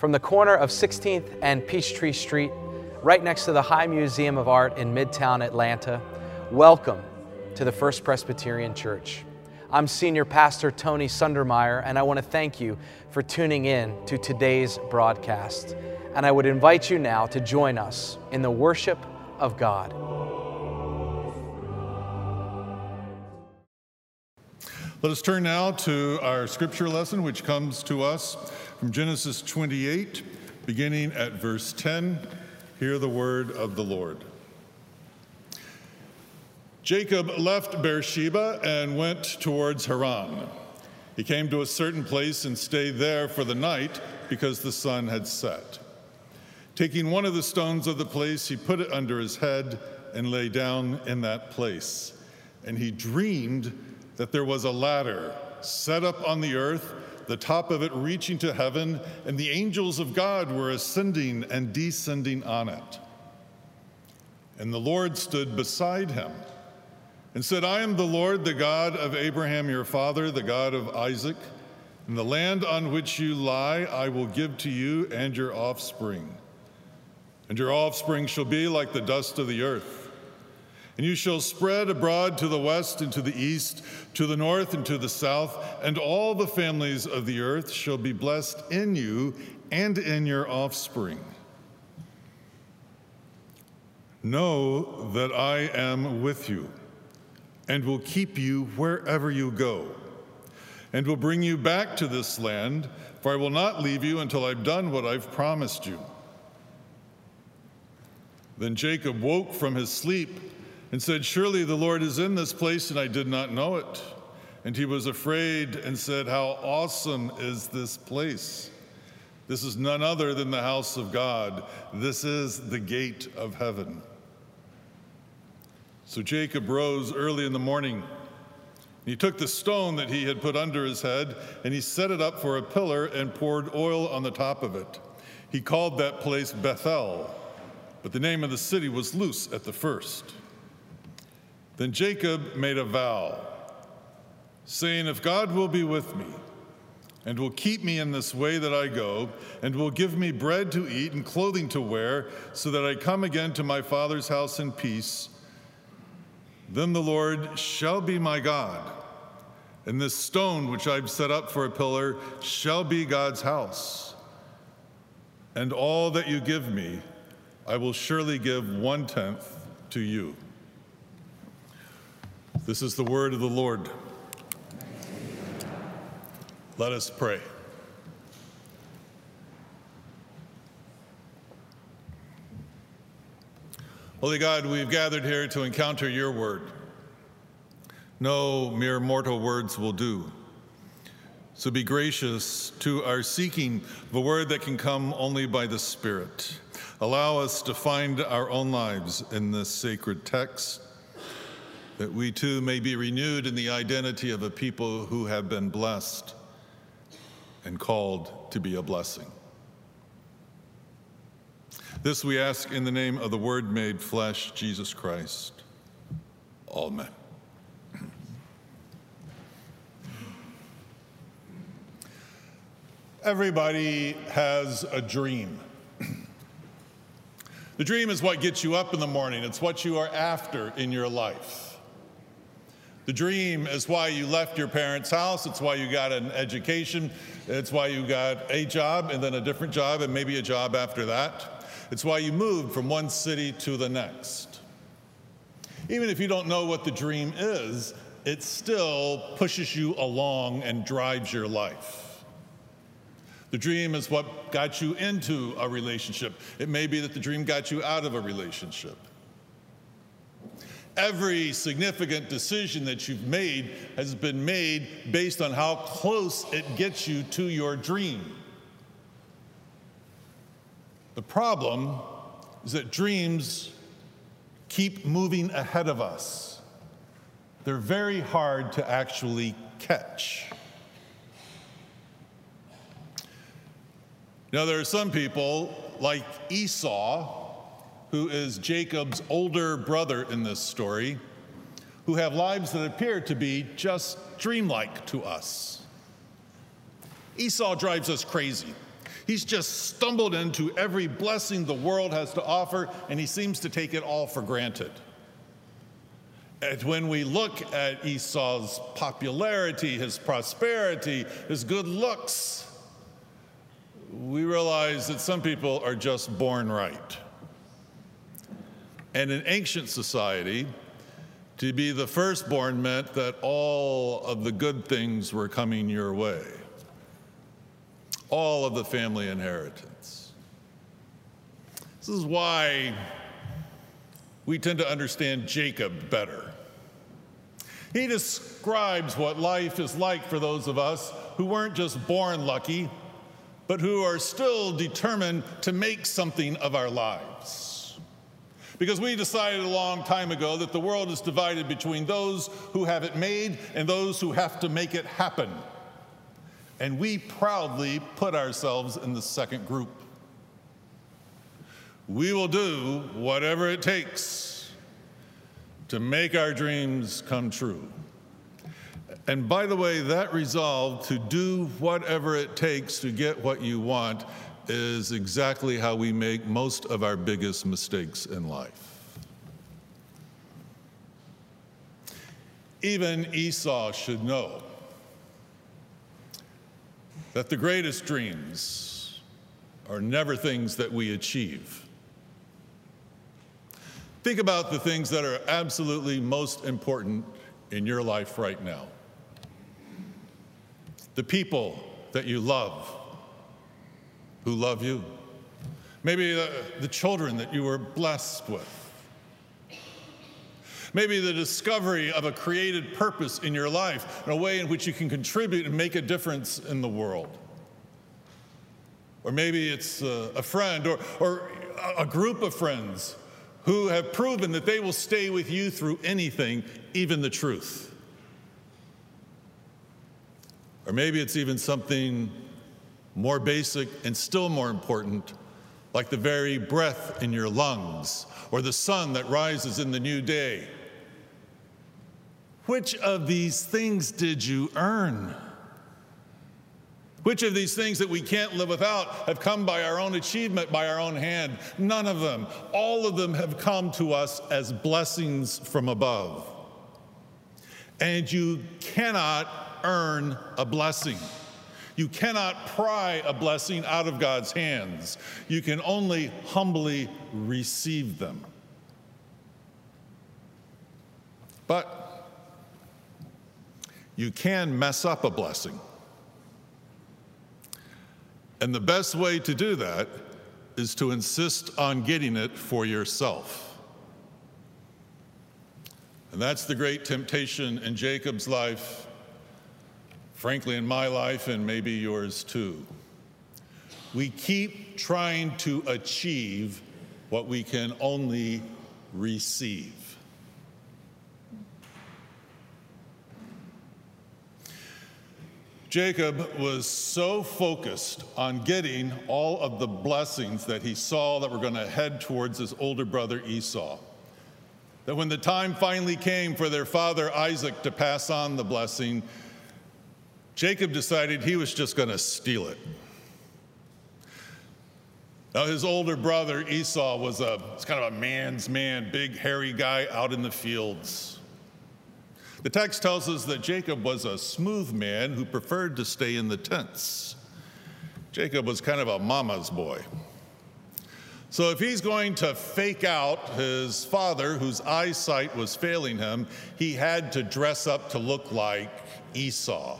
from the corner of 16th and Peachtree Street, right next to the High Museum of Art in Midtown Atlanta. Welcome to the First Presbyterian Church. I'm Senior Pastor Tony Sundermeier, and I want to thank you for tuning in to today's broadcast. And I would invite you now to join us in the worship of God. Let us turn now to our scripture lesson, which comes to us from Genesis 28, beginning at verse 10. Hear the word of the Lord. Jacob left Beersheba and went towards Haran. He came to a certain place and stayed there for the night because the sun had set. Taking one of the stones of the place, he put it under his head and lay down in that place. And he dreamed that there was a ladder set up on the earth, the top of it reaching to heaven, and the angels of God were ascending and descending on it. And the Lord stood beside him and said, I am the Lord, the God of Abraham your father, the God of Isaac. And the land on which you lie I will give to you and your offspring. And your offspring shall be like the dust of the earth. And you shall spread abroad to the west and to the east, to the north and to the south, and all the families of the earth shall be blessed in you and in your offspring. Know that I am with you and will keep you wherever you go, and will bring you back to this land, for I will not leave you until I've done what I've promised you. Then Jacob woke from his sleep and said, Surely the Lord is in this place, and I did not know it. And he was afraid and said, How awesome is this place! This is none other than the house of God. This is the gate of heaven. So Jacob rose early in the morning. He took the stone that he had put under his head, and he set it up for a pillar and poured oil on the top of it. He called that place Bethel, but the name of the city was Luz at the first. Then Jacob made a vow, saying, If God will be with me, and will keep me in this way that I go, and will give me bread to eat and clothing to wear, so that I come again to my father's house in peace, then the Lord shall be my God, and this stone which I've set up for a pillar shall be God's house. And all that you give me, I will surely give one tenth to you. This is the word of the Lord. Let us pray. Holy God, we've gathered here to encounter your word. No mere mortal words will do. So be gracious to our seeking the word that can come only by the Spirit. Allow us to find our own lives in this sacred text that we too may be renewed in the identity of a people who have been blessed and called to be a blessing. This we ask in the name of the Word made flesh, Jesus Christ. Amen. Everybody has a dream. the dream is what gets you up in the morning, it's what you are after in your life. The dream is why you left your parents' house. It's why you got an education. It's why you got a job and then a different job and maybe a job after that. It's why you moved from one city to the next. Even if you don't know what the dream is, it still pushes you along and drives your life. The dream is what got you into a relationship. It may be that the dream got you out of a relationship. Every significant decision that you've made has been made based on how close it gets you to your dream. The problem is that dreams keep moving ahead of us. They're very hard to actually catch. Now, there are some people like Esau who is Jacob's older brother in this story, who have lives that appear to be just dreamlike to us. Esau drives us crazy. He's just stumbled into every blessing the world has to offer, and he seems to take it all for granted. And when we look at Esau's popularity, his prosperity, his good looks, we realize that some people are just born right. And in ancient society, to be the firstborn meant that all of the good things were coming your way, all of the family inheritance. This is why we tend to understand Jacob better. He describes what life is like for those of us who weren't just born lucky, but who are still determined to make something of our lives. Because we decided a long time ago that the world is divided between those who have it made and those who have to make it happen. And we proudly put ourselves in the second group. We will do whatever it takes to make our dreams come true. And by the way, that resolve to do whatever it takes to get what you want is exactly how we make most of our biggest mistakes in life. Even Esau should know that the greatest dreams are never things that we achieve. Think about the things that are absolutely most important in your life right now the people that you love who love you, maybe the, the children that you were blessed with, maybe the discovery of a created purpose in your life in a way in which you can contribute and make a difference in the world. Or maybe it's a, a friend or, or a group of friends who have proven that they will stay with you through anything, even the truth. Or maybe it's even something more basic and still more important, like the very breath in your lungs or the sun that rises in the new day. Which of these things did you earn? Which of these things that we can't live without have come by our own achievement, by our own hand? None of them. All of them have come to us as blessings from above. And you cannot earn a blessing. You cannot pry a blessing out of God's hands. You can only humbly receive them. But you can mess up a blessing. And the best way to do that is to insist on getting it for yourself. And that's the great temptation in Jacob's life frankly, in my life and maybe yours too. We keep trying to achieve what we can only receive. Jacob was so focused on getting all of the blessings that he saw that were going to head towards his older brother Esau that when the time finally came for their father Isaac to pass on the blessing, Jacob decided he was just going to steal it. Now, his older brother Esau was a was kind of a man's man, big, hairy guy out in the fields. The text tells us that Jacob was a smooth man who preferred to stay in the tents. Jacob was kind of a mama's boy. So, if he's going to fake out his father, whose eyesight was failing him, he had to dress up to look like Esau.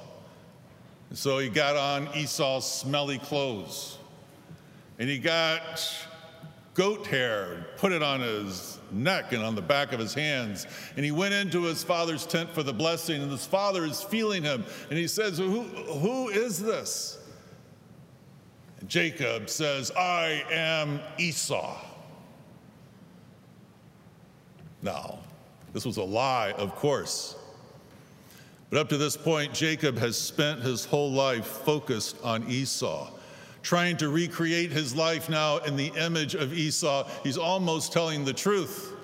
So he got on Esau's smelly clothes. And he got goat hair, put it on his neck and on the back of his hands. And he went into his father's tent for the blessing, and his father is feeling him. And he says, Who, who is this? And Jacob says, I am Esau. Now, this was a lie, of course. But up to this point, Jacob has spent his whole life focused on Esau, trying to recreate his life now in the image of Esau. He's almost telling the truth.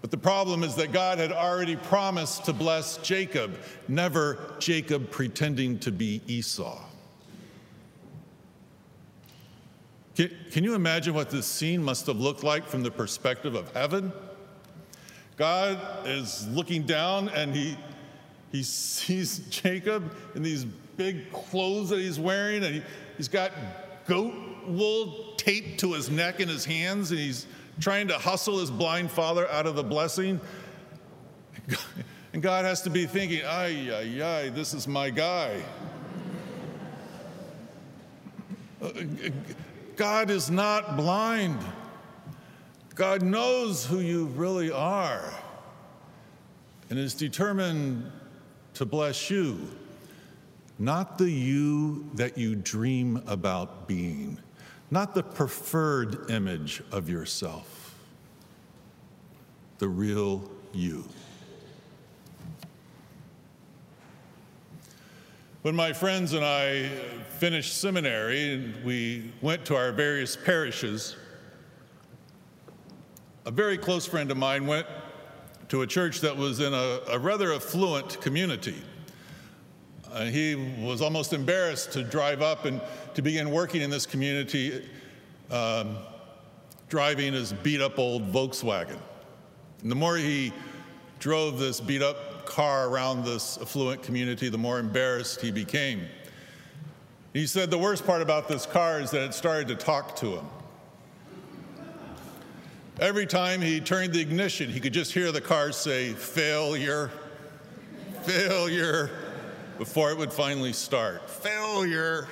But the problem is that God had already promised to bless Jacob, never Jacob pretending to be Esau. Can, can you imagine what this scene must have looked like from the perspective of heaven? God is looking down and he, he sees Jacob in these big clothes that he's wearing, and he, he's got goat wool taped to his neck and his hands, and he's trying to hustle his blind father out of the blessing. And God has to be thinking, ay, ay, ay, this is my guy. God is not blind. God knows who you really are and is determined to bless you, not the you that you dream about being, not the preferred image of yourself, the real you. When my friends and I finished seminary and we went to our various parishes, a very close friend of mine went to a church that was in a, a rather affluent community. Uh, he was almost embarrassed to drive up and to begin working in this community, um, driving his beat up old Volkswagen. And the more he drove this beat up car around this affluent community, the more embarrassed he became. He said the worst part about this car is that it started to talk to him. Every time he turned the ignition, he could just hear the car say, failure, failure, before it would finally start. Failure.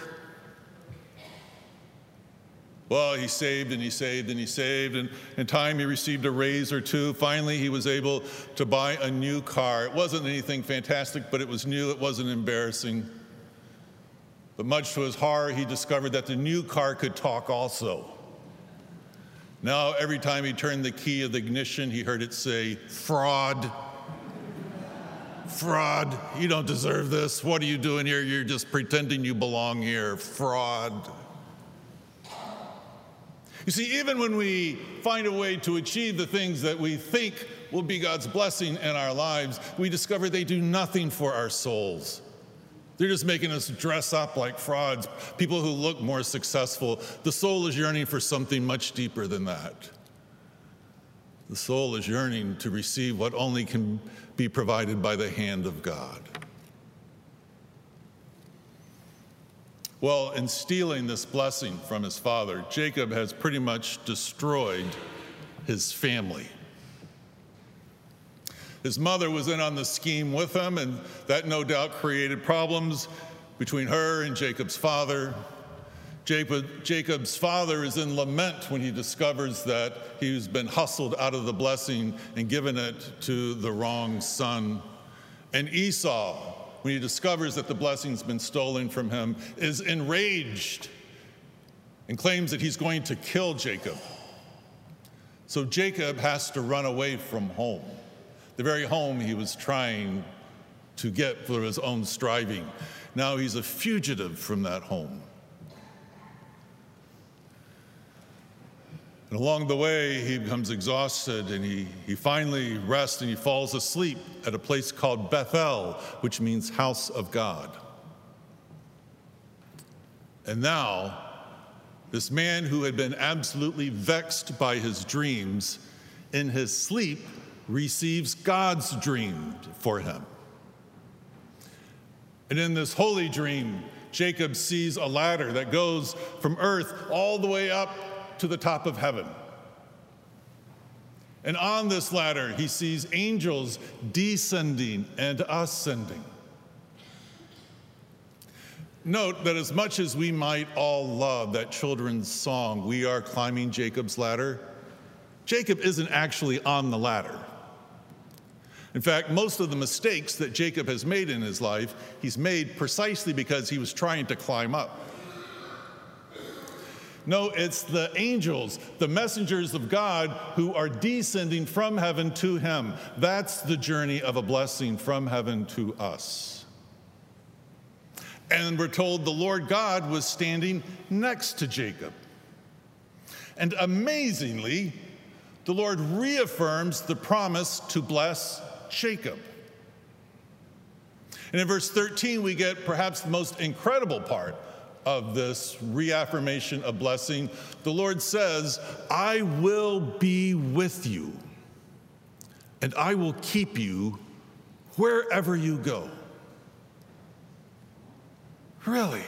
Well, he saved and he saved and he saved, and in time he received a raise or two. Finally, he was able to buy a new car. It wasn't anything fantastic, but it was new, it wasn't embarrassing. But much to his horror, he discovered that the new car could talk also. Now, every time he turned the key of the ignition, he heard it say, Fraud. Fraud. You don't deserve this. What are you doing here? You're just pretending you belong here. Fraud. You see, even when we find a way to achieve the things that we think will be God's blessing in our lives, we discover they do nothing for our souls. They're just making us dress up like frauds, people who look more successful. The soul is yearning for something much deeper than that. The soul is yearning to receive what only can be provided by the hand of God. Well, in stealing this blessing from his father, Jacob has pretty much destroyed his family. His mother was in on the scheme with him, and that no doubt created problems between her and Jacob's father. Jacob, Jacob's father is in lament when he discovers that he's been hustled out of the blessing and given it to the wrong son. And Esau, when he discovers that the blessing's been stolen from him, is enraged and claims that he's going to kill Jacob. So Jacob has to run away from home, the very home he was trying to get for his own striving. Now he's a fugitive from that home. And along the way, he becomes exhausted and he, he finally rests and he falls asleep at a place called Bethel, which means house of God. And now, this man who had been absolutely vexed by his dreams, in his sleep receives God's dream for him. And in this holy dream, Jacob sees a ladder that goes from earth all the way up to the top of heaven. And on this ladder, he sees angels descending and ascending. Note that as much as we might all love that children's song, We Are Climbing Jacob's Ladder, Jacob isn't actually on the ladder. In fact, most of the mistakes that Jacob has made in his life, he's made precisely because he was trying to climb up. No, it's the angels, the messengers of God who are descending from heaven to him. That's the journey of a blessing from heaven to us. And we're told the Lord God was standing next to Jacob. And amazingly, the Lord reaffirms the promise to bless Jacob. And in verse 13, we get perhaps the most incredible part of this reaffirmation of blessing, the Lord says, I will be with you, and I will keep you wherever you go. Really?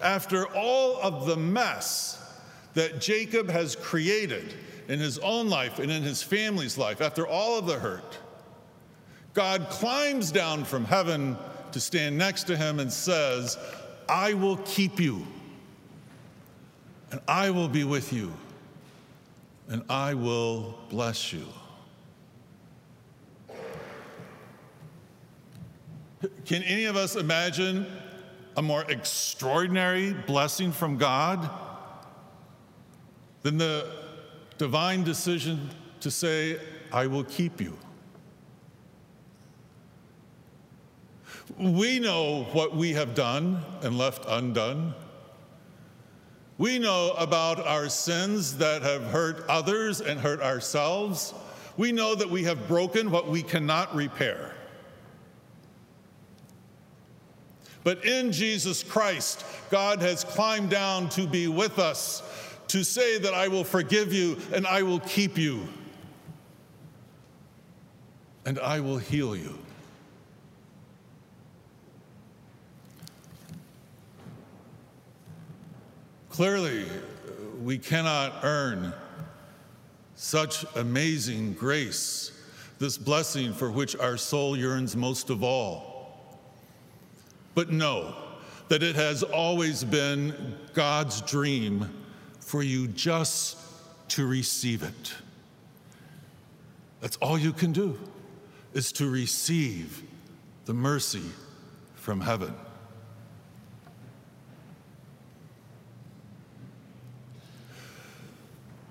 After all of the mess that Jacob has created in his own life and in his family's life, after all of the hurt, God climbs down from heaven to stand next to him and says, I will keep you, and I will be with you, and I will bless you. Can any of us imagine a more extraordinary blessing from God than the divine decision to say, I will keep you? We know what we have done and left undone. We know about our sins that have hurt others and hurt ourselves. We know that we have broken what we cannot repair. But in Jesus Christ, God has climbed down to be with us, to say that I will forgive you and I will keep you and I will heal you. Clearly, we cannot earn such amazing grace, this blessing for which our soul yearns most of all. But know that it has always been God's dream for you just to receive it. That's all you can do, is to receive the mercy from heaven.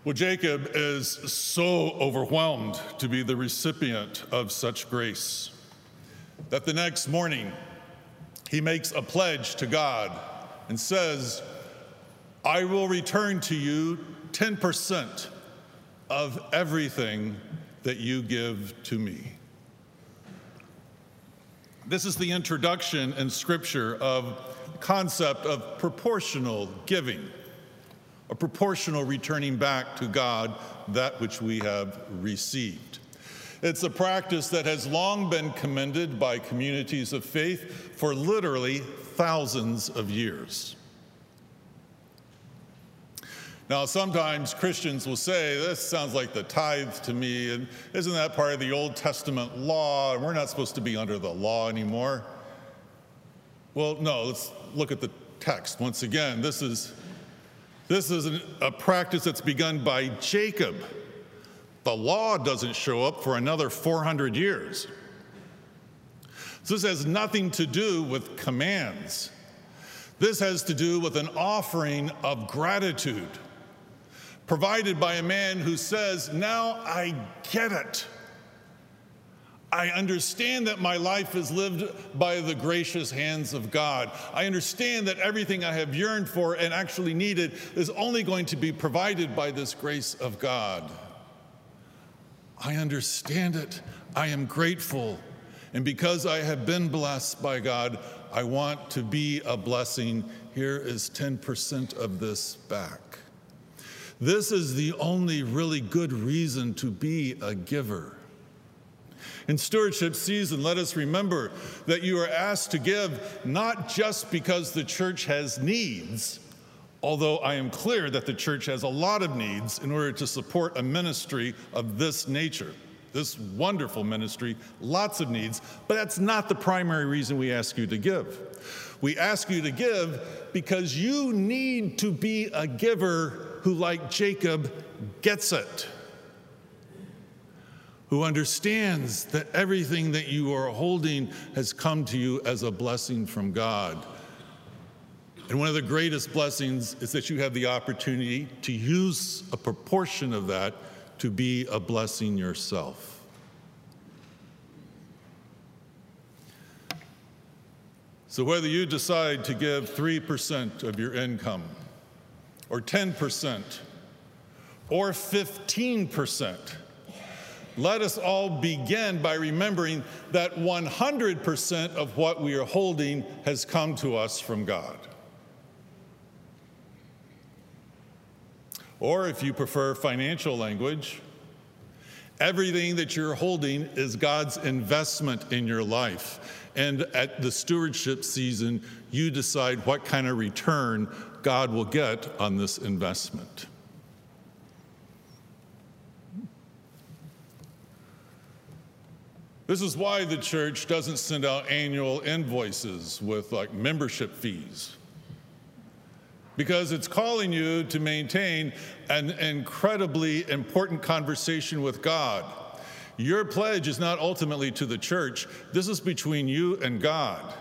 Well, Jacob is so overwhelmed to be the recipient of such grace that the next morning he makes a pledge to God and says, I will return to you 10% of everything that you give to me. This is the introduction in Scripture of concept of proportional giving a proportional returning back to God that which we have received. It's a practice that has long been commended by communities of faith for literally thousands of years. Now, sometimes Christians will say, This sounds like the tithe to me, and isn't that part of the Old Testament law? And we're not supposed to be under the law anymore. Well, no, let's look at the text. Once again, this is this is an, a practice that's begun by Jacob. The law doesn't show up for another 400 years. So this has nothing to do with commands. This has to do with an offering of gratitude provided by a man who says, Now I get it. I understand that my life is lived by the gracious hands of God. I understand that everything I have yearned for and actually needed is only going to be provided by this grace of God. I understand it. I am grateful. And because I have been blessed by God, I want to be a blessing. Here is 10% of this back. This is the only really good reason to be a giver. In stewardship season, let us remember that you are asked to give not just because the church has needs, although I am clear that the church has a lot of needs in order to support a ministry of this nature. This wonderful ministry, lots of needs, but that's not the primary reason we ask you to give. We ask you to give because you need to be a giver who, like Jacob, gets it who understands that everything that you are holding has come to you as a blessing from God. And one of the greatest blessings is that you have the opportunity to use a proportion of that to be a blessing yourself. So, whether you decide to give 3% of your income, or 10%, or 15%, let us all begin by remembering that 100% of what we are holding has come to us from God. Or if you prefer financial language, everything that you're holding is God's investment in your life. And at the stewardship season, you decide what kind of return God will get on this investment. This is why the church doesn't send out annual invoices with like membership fees. Because it's calling you to maintain an incredibly important conversation with God. Your pledge is not ultimately to the church, this is between you and God.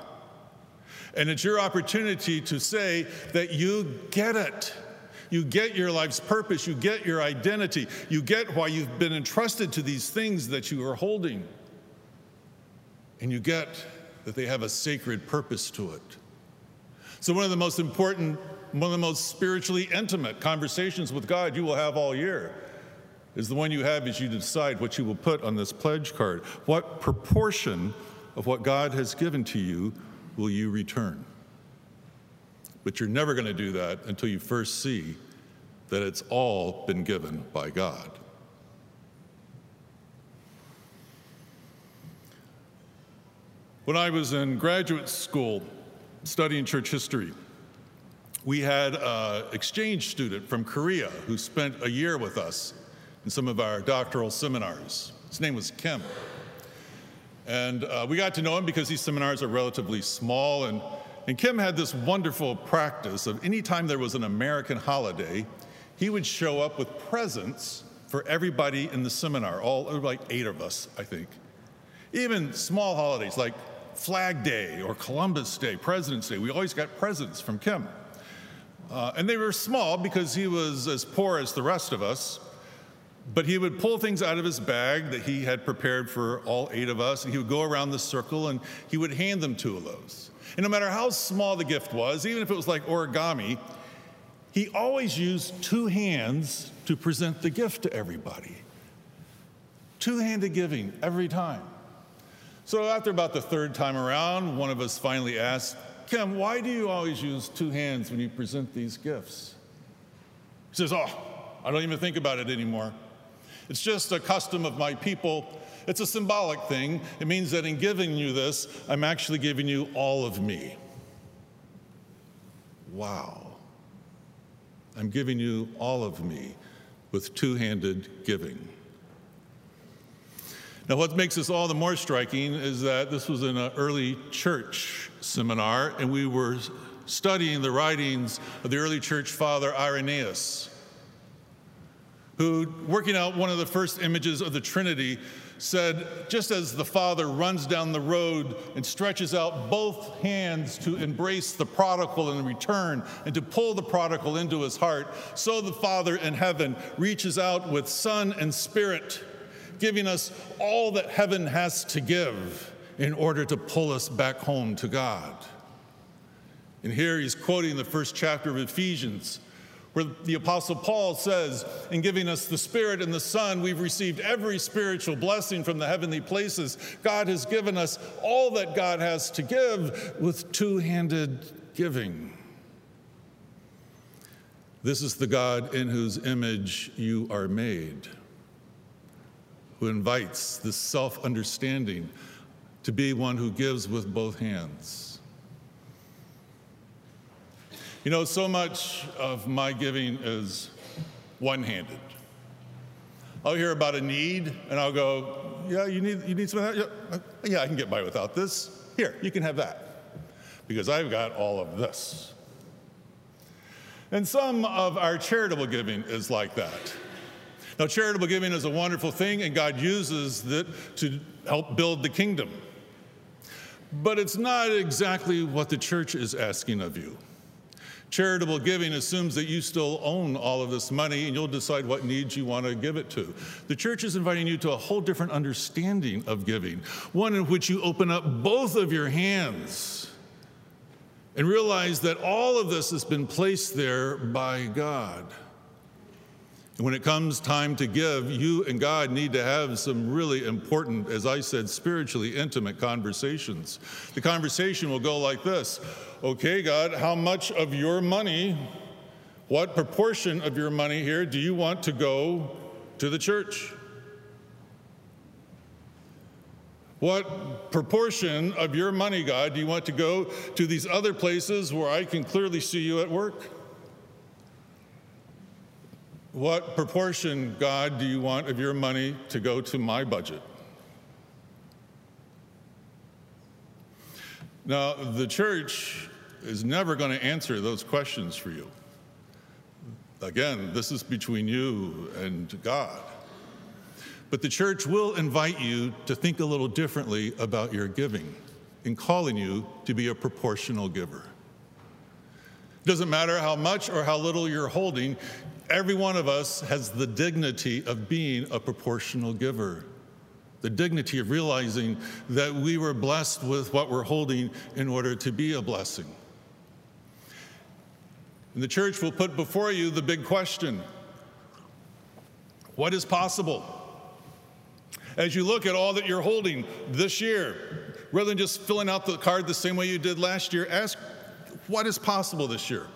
And it's your opportunity to say that you get it. You get your life's purpose, you get your identity, you get why you've been entrusted to these things that you are holding and you get that they have a sacred purpose to it. So, one of the most important, one of the most spiritually intimate conversations with God you will have all year is the one you have as you decide what you will put on this pledge card. What proportion of what God has given to you will you return? But you're never going to do that until you first see that it's all been given by God. When I was in graduate school studying church history, we had an exchange student from Korea who spent a year with us in some of our doctoral seminars. His name was Kim. And uh, we got to know him because these seminars are relatively small. And, and Kim had this wonderful practice of anytime there was an American holiday, he would show up with presents for everybody in the seminar, all like eight of us, I think. Even small holidays like Flag Day or Columbus Day, President's Day. We always got presents from Kim. Uh, and they were small because he was as poor as the rest of us. But he would pull things out of his bag that he had prepared for all eight of us, and he would go around the circle and he would hand them two of those. And no matter how small the gift was, even if it was like origami, he always used two hands to present the gift to everybody. Two handed giving every time. So after about the third time around, one of us finally asked, Kim, why do you always use two hands when you present these gifts? He says, Oh, I don't even think about it anymore. It's just a custom of my people. It's a symbolic thing. It means that in giving you this, I'm actually giving you all of me. Wow. I'm giving you all of me with two handed giving. Now, what makes this all the more striking is that this was in an early church seminar, and we were studying the writings of the early church father Irenaeus, who, working out one of the first images of the Trinity, said, just as the Father runs down the road and stretches out both hands to embrace the prodigal in return and to pull the prodigal into his heart, so the Father in heaven reaches out with Son and Spirit giving us all that heaven has to give in order to pull us back home to God. And here he's quoting the first chapter of Ephesians, where the Apostle Paul says, In giving us the Spirit and the Son, we've received every spiritual blessing from the heavenly places. God has given us all that God has to give with two handed giving. This is the God in whose image you are made who invites this self understanding to be one who gives with both hands. You know, so much of my giving is one handed. I'll hear about a need and I'll go, Yeah, you need, you need some of that? Yeah, yeah, I can get by without this. Here, you can have that because I've got all of this. And some of our charitable giving is like that. Now, charitable giving is a wonderful thing, and God uses it to help build the kingdom. But it's not exactly what the church is asking of you. Charitable giving assumes that you still own all of this money and you'll decide what needs you want to give it to. The church is inviting you to a whole different understanding of giving, one in which you open up both of your hands and realize that all of this has been placed there by God. When it comes time to give, you and God need to have some really important, as I said, spiritually intimate conversations. The conversation will go like this Okay, God, how much of your money, what proportion of your money here do you want to go to the church? What proportion of your money, God, do you want to go to these other places where I can clearly see you at work? What proportion, God, do you want of your money to go to my budget? Now, the church is never going to answer those questions for you. Again, this is between you and God. But the church will invite you to think a little differently about your giving in calling you to be a proportional giver. It doesn't matter how much or how little you're holding, every one of us has the dignity of being a proportional giver. The dignity of realizing that we were blessed with what we're holding in order to be a blessing. And the church will put before you the big question what is possible? As you look at all that you're holding this year, rather than just filling out the card the same way you did last year, ask what is possible this year?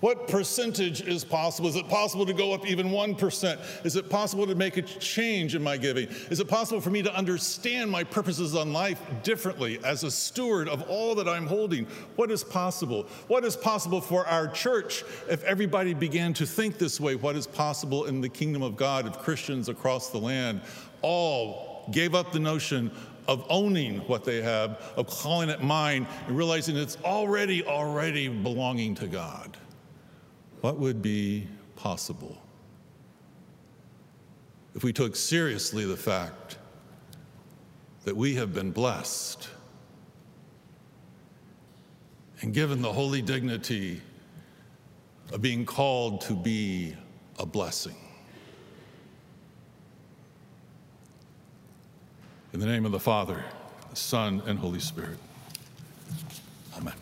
What percentage is possible? Is it possible to go up even 1%? Is it possible to make a change in my giving? Is it possible for me to understand my purposes on life differently as a steward of all that I'm holding? What is possible? What is possible for our church if everybody began to think this way? What is possible in the kingdom of God if Christians across the land all gave up the notion of owning what they have, of calling it mine, and realizing it's already, already belonging to God? What would be possible if we took seriously the fact that we have been blessed and given the holy dignity of being called to be a blessing. In the name of the Father, the Son, and Holy Spirit. Amen.